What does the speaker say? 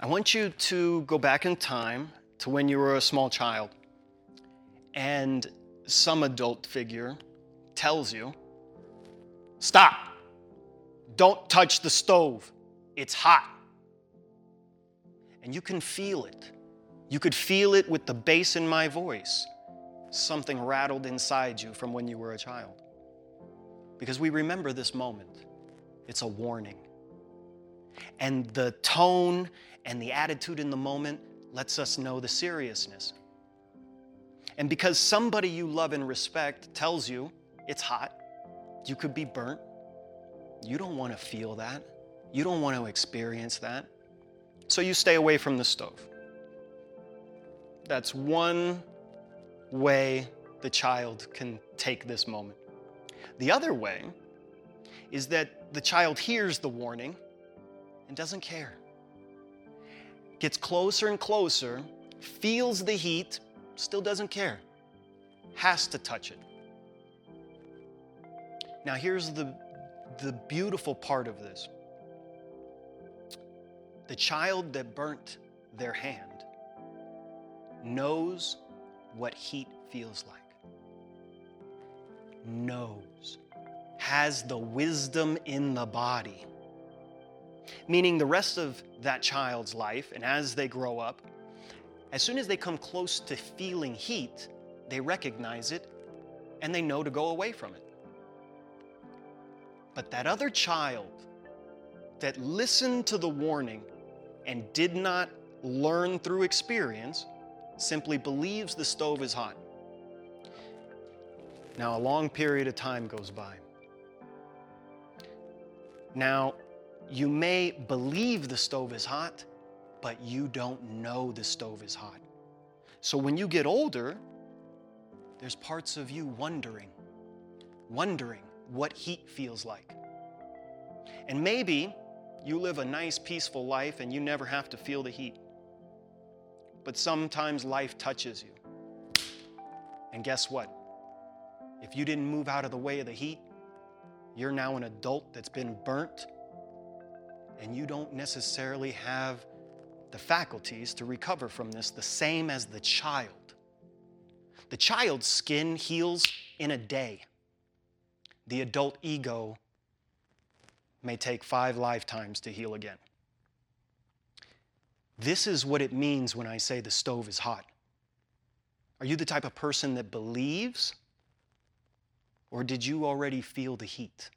I want you to go back in time to when you were a small child and some adult figure tells you, Stop! Don't touch the stove. It's hot. And you can feel it. You could feel it with the bass in my voice. Something rattled inside you from when you were a child. Because we remember this moment. It's a warning. And the tone and the attitude in the moment lets us know the seriousness. And because somebody you love and respect tells you it's hot, you could be burnt, you don't want to feel that. You don't want to experience that. So you stay away from the stove. That's one way the child can take this moment. The other way is that the child hears the warning and doesn't care. Gets closer and closer, feels the heat, still doesn't care. Has to touch it. Now, here's the, the beautiful part of this the child that burnt their hand knows what heat feels like. Knows. Has the wisdom in the body. Meaning, the rest of that child's life, and as they grow up, as soon as they come close to feeling heat, they recognize it and they know to go away from it. But that other child that listened to the warning and did not learn through experience simply believes the stove is hot. Now, a long period of time goes by. Now, you may believe the stove is hot, but you don't know the stove is hot. So when you get older, there's parts of you wondering, wondering what heat feels like. And maybe you live a nice, peaceful life and you never have to feel the heat. But sometimes life touches you. And guess what? If you didn't move out of the way of the heat, you're now an adult that's been burnt, and you don't necessarily have the faculties to recover from this the same as the child. The child's skin heals in a day the adult ego may take five lifetimes to heal again. This is what it means when I say the stove is hot. Are you the type of person that believes, or did you already feel the heat?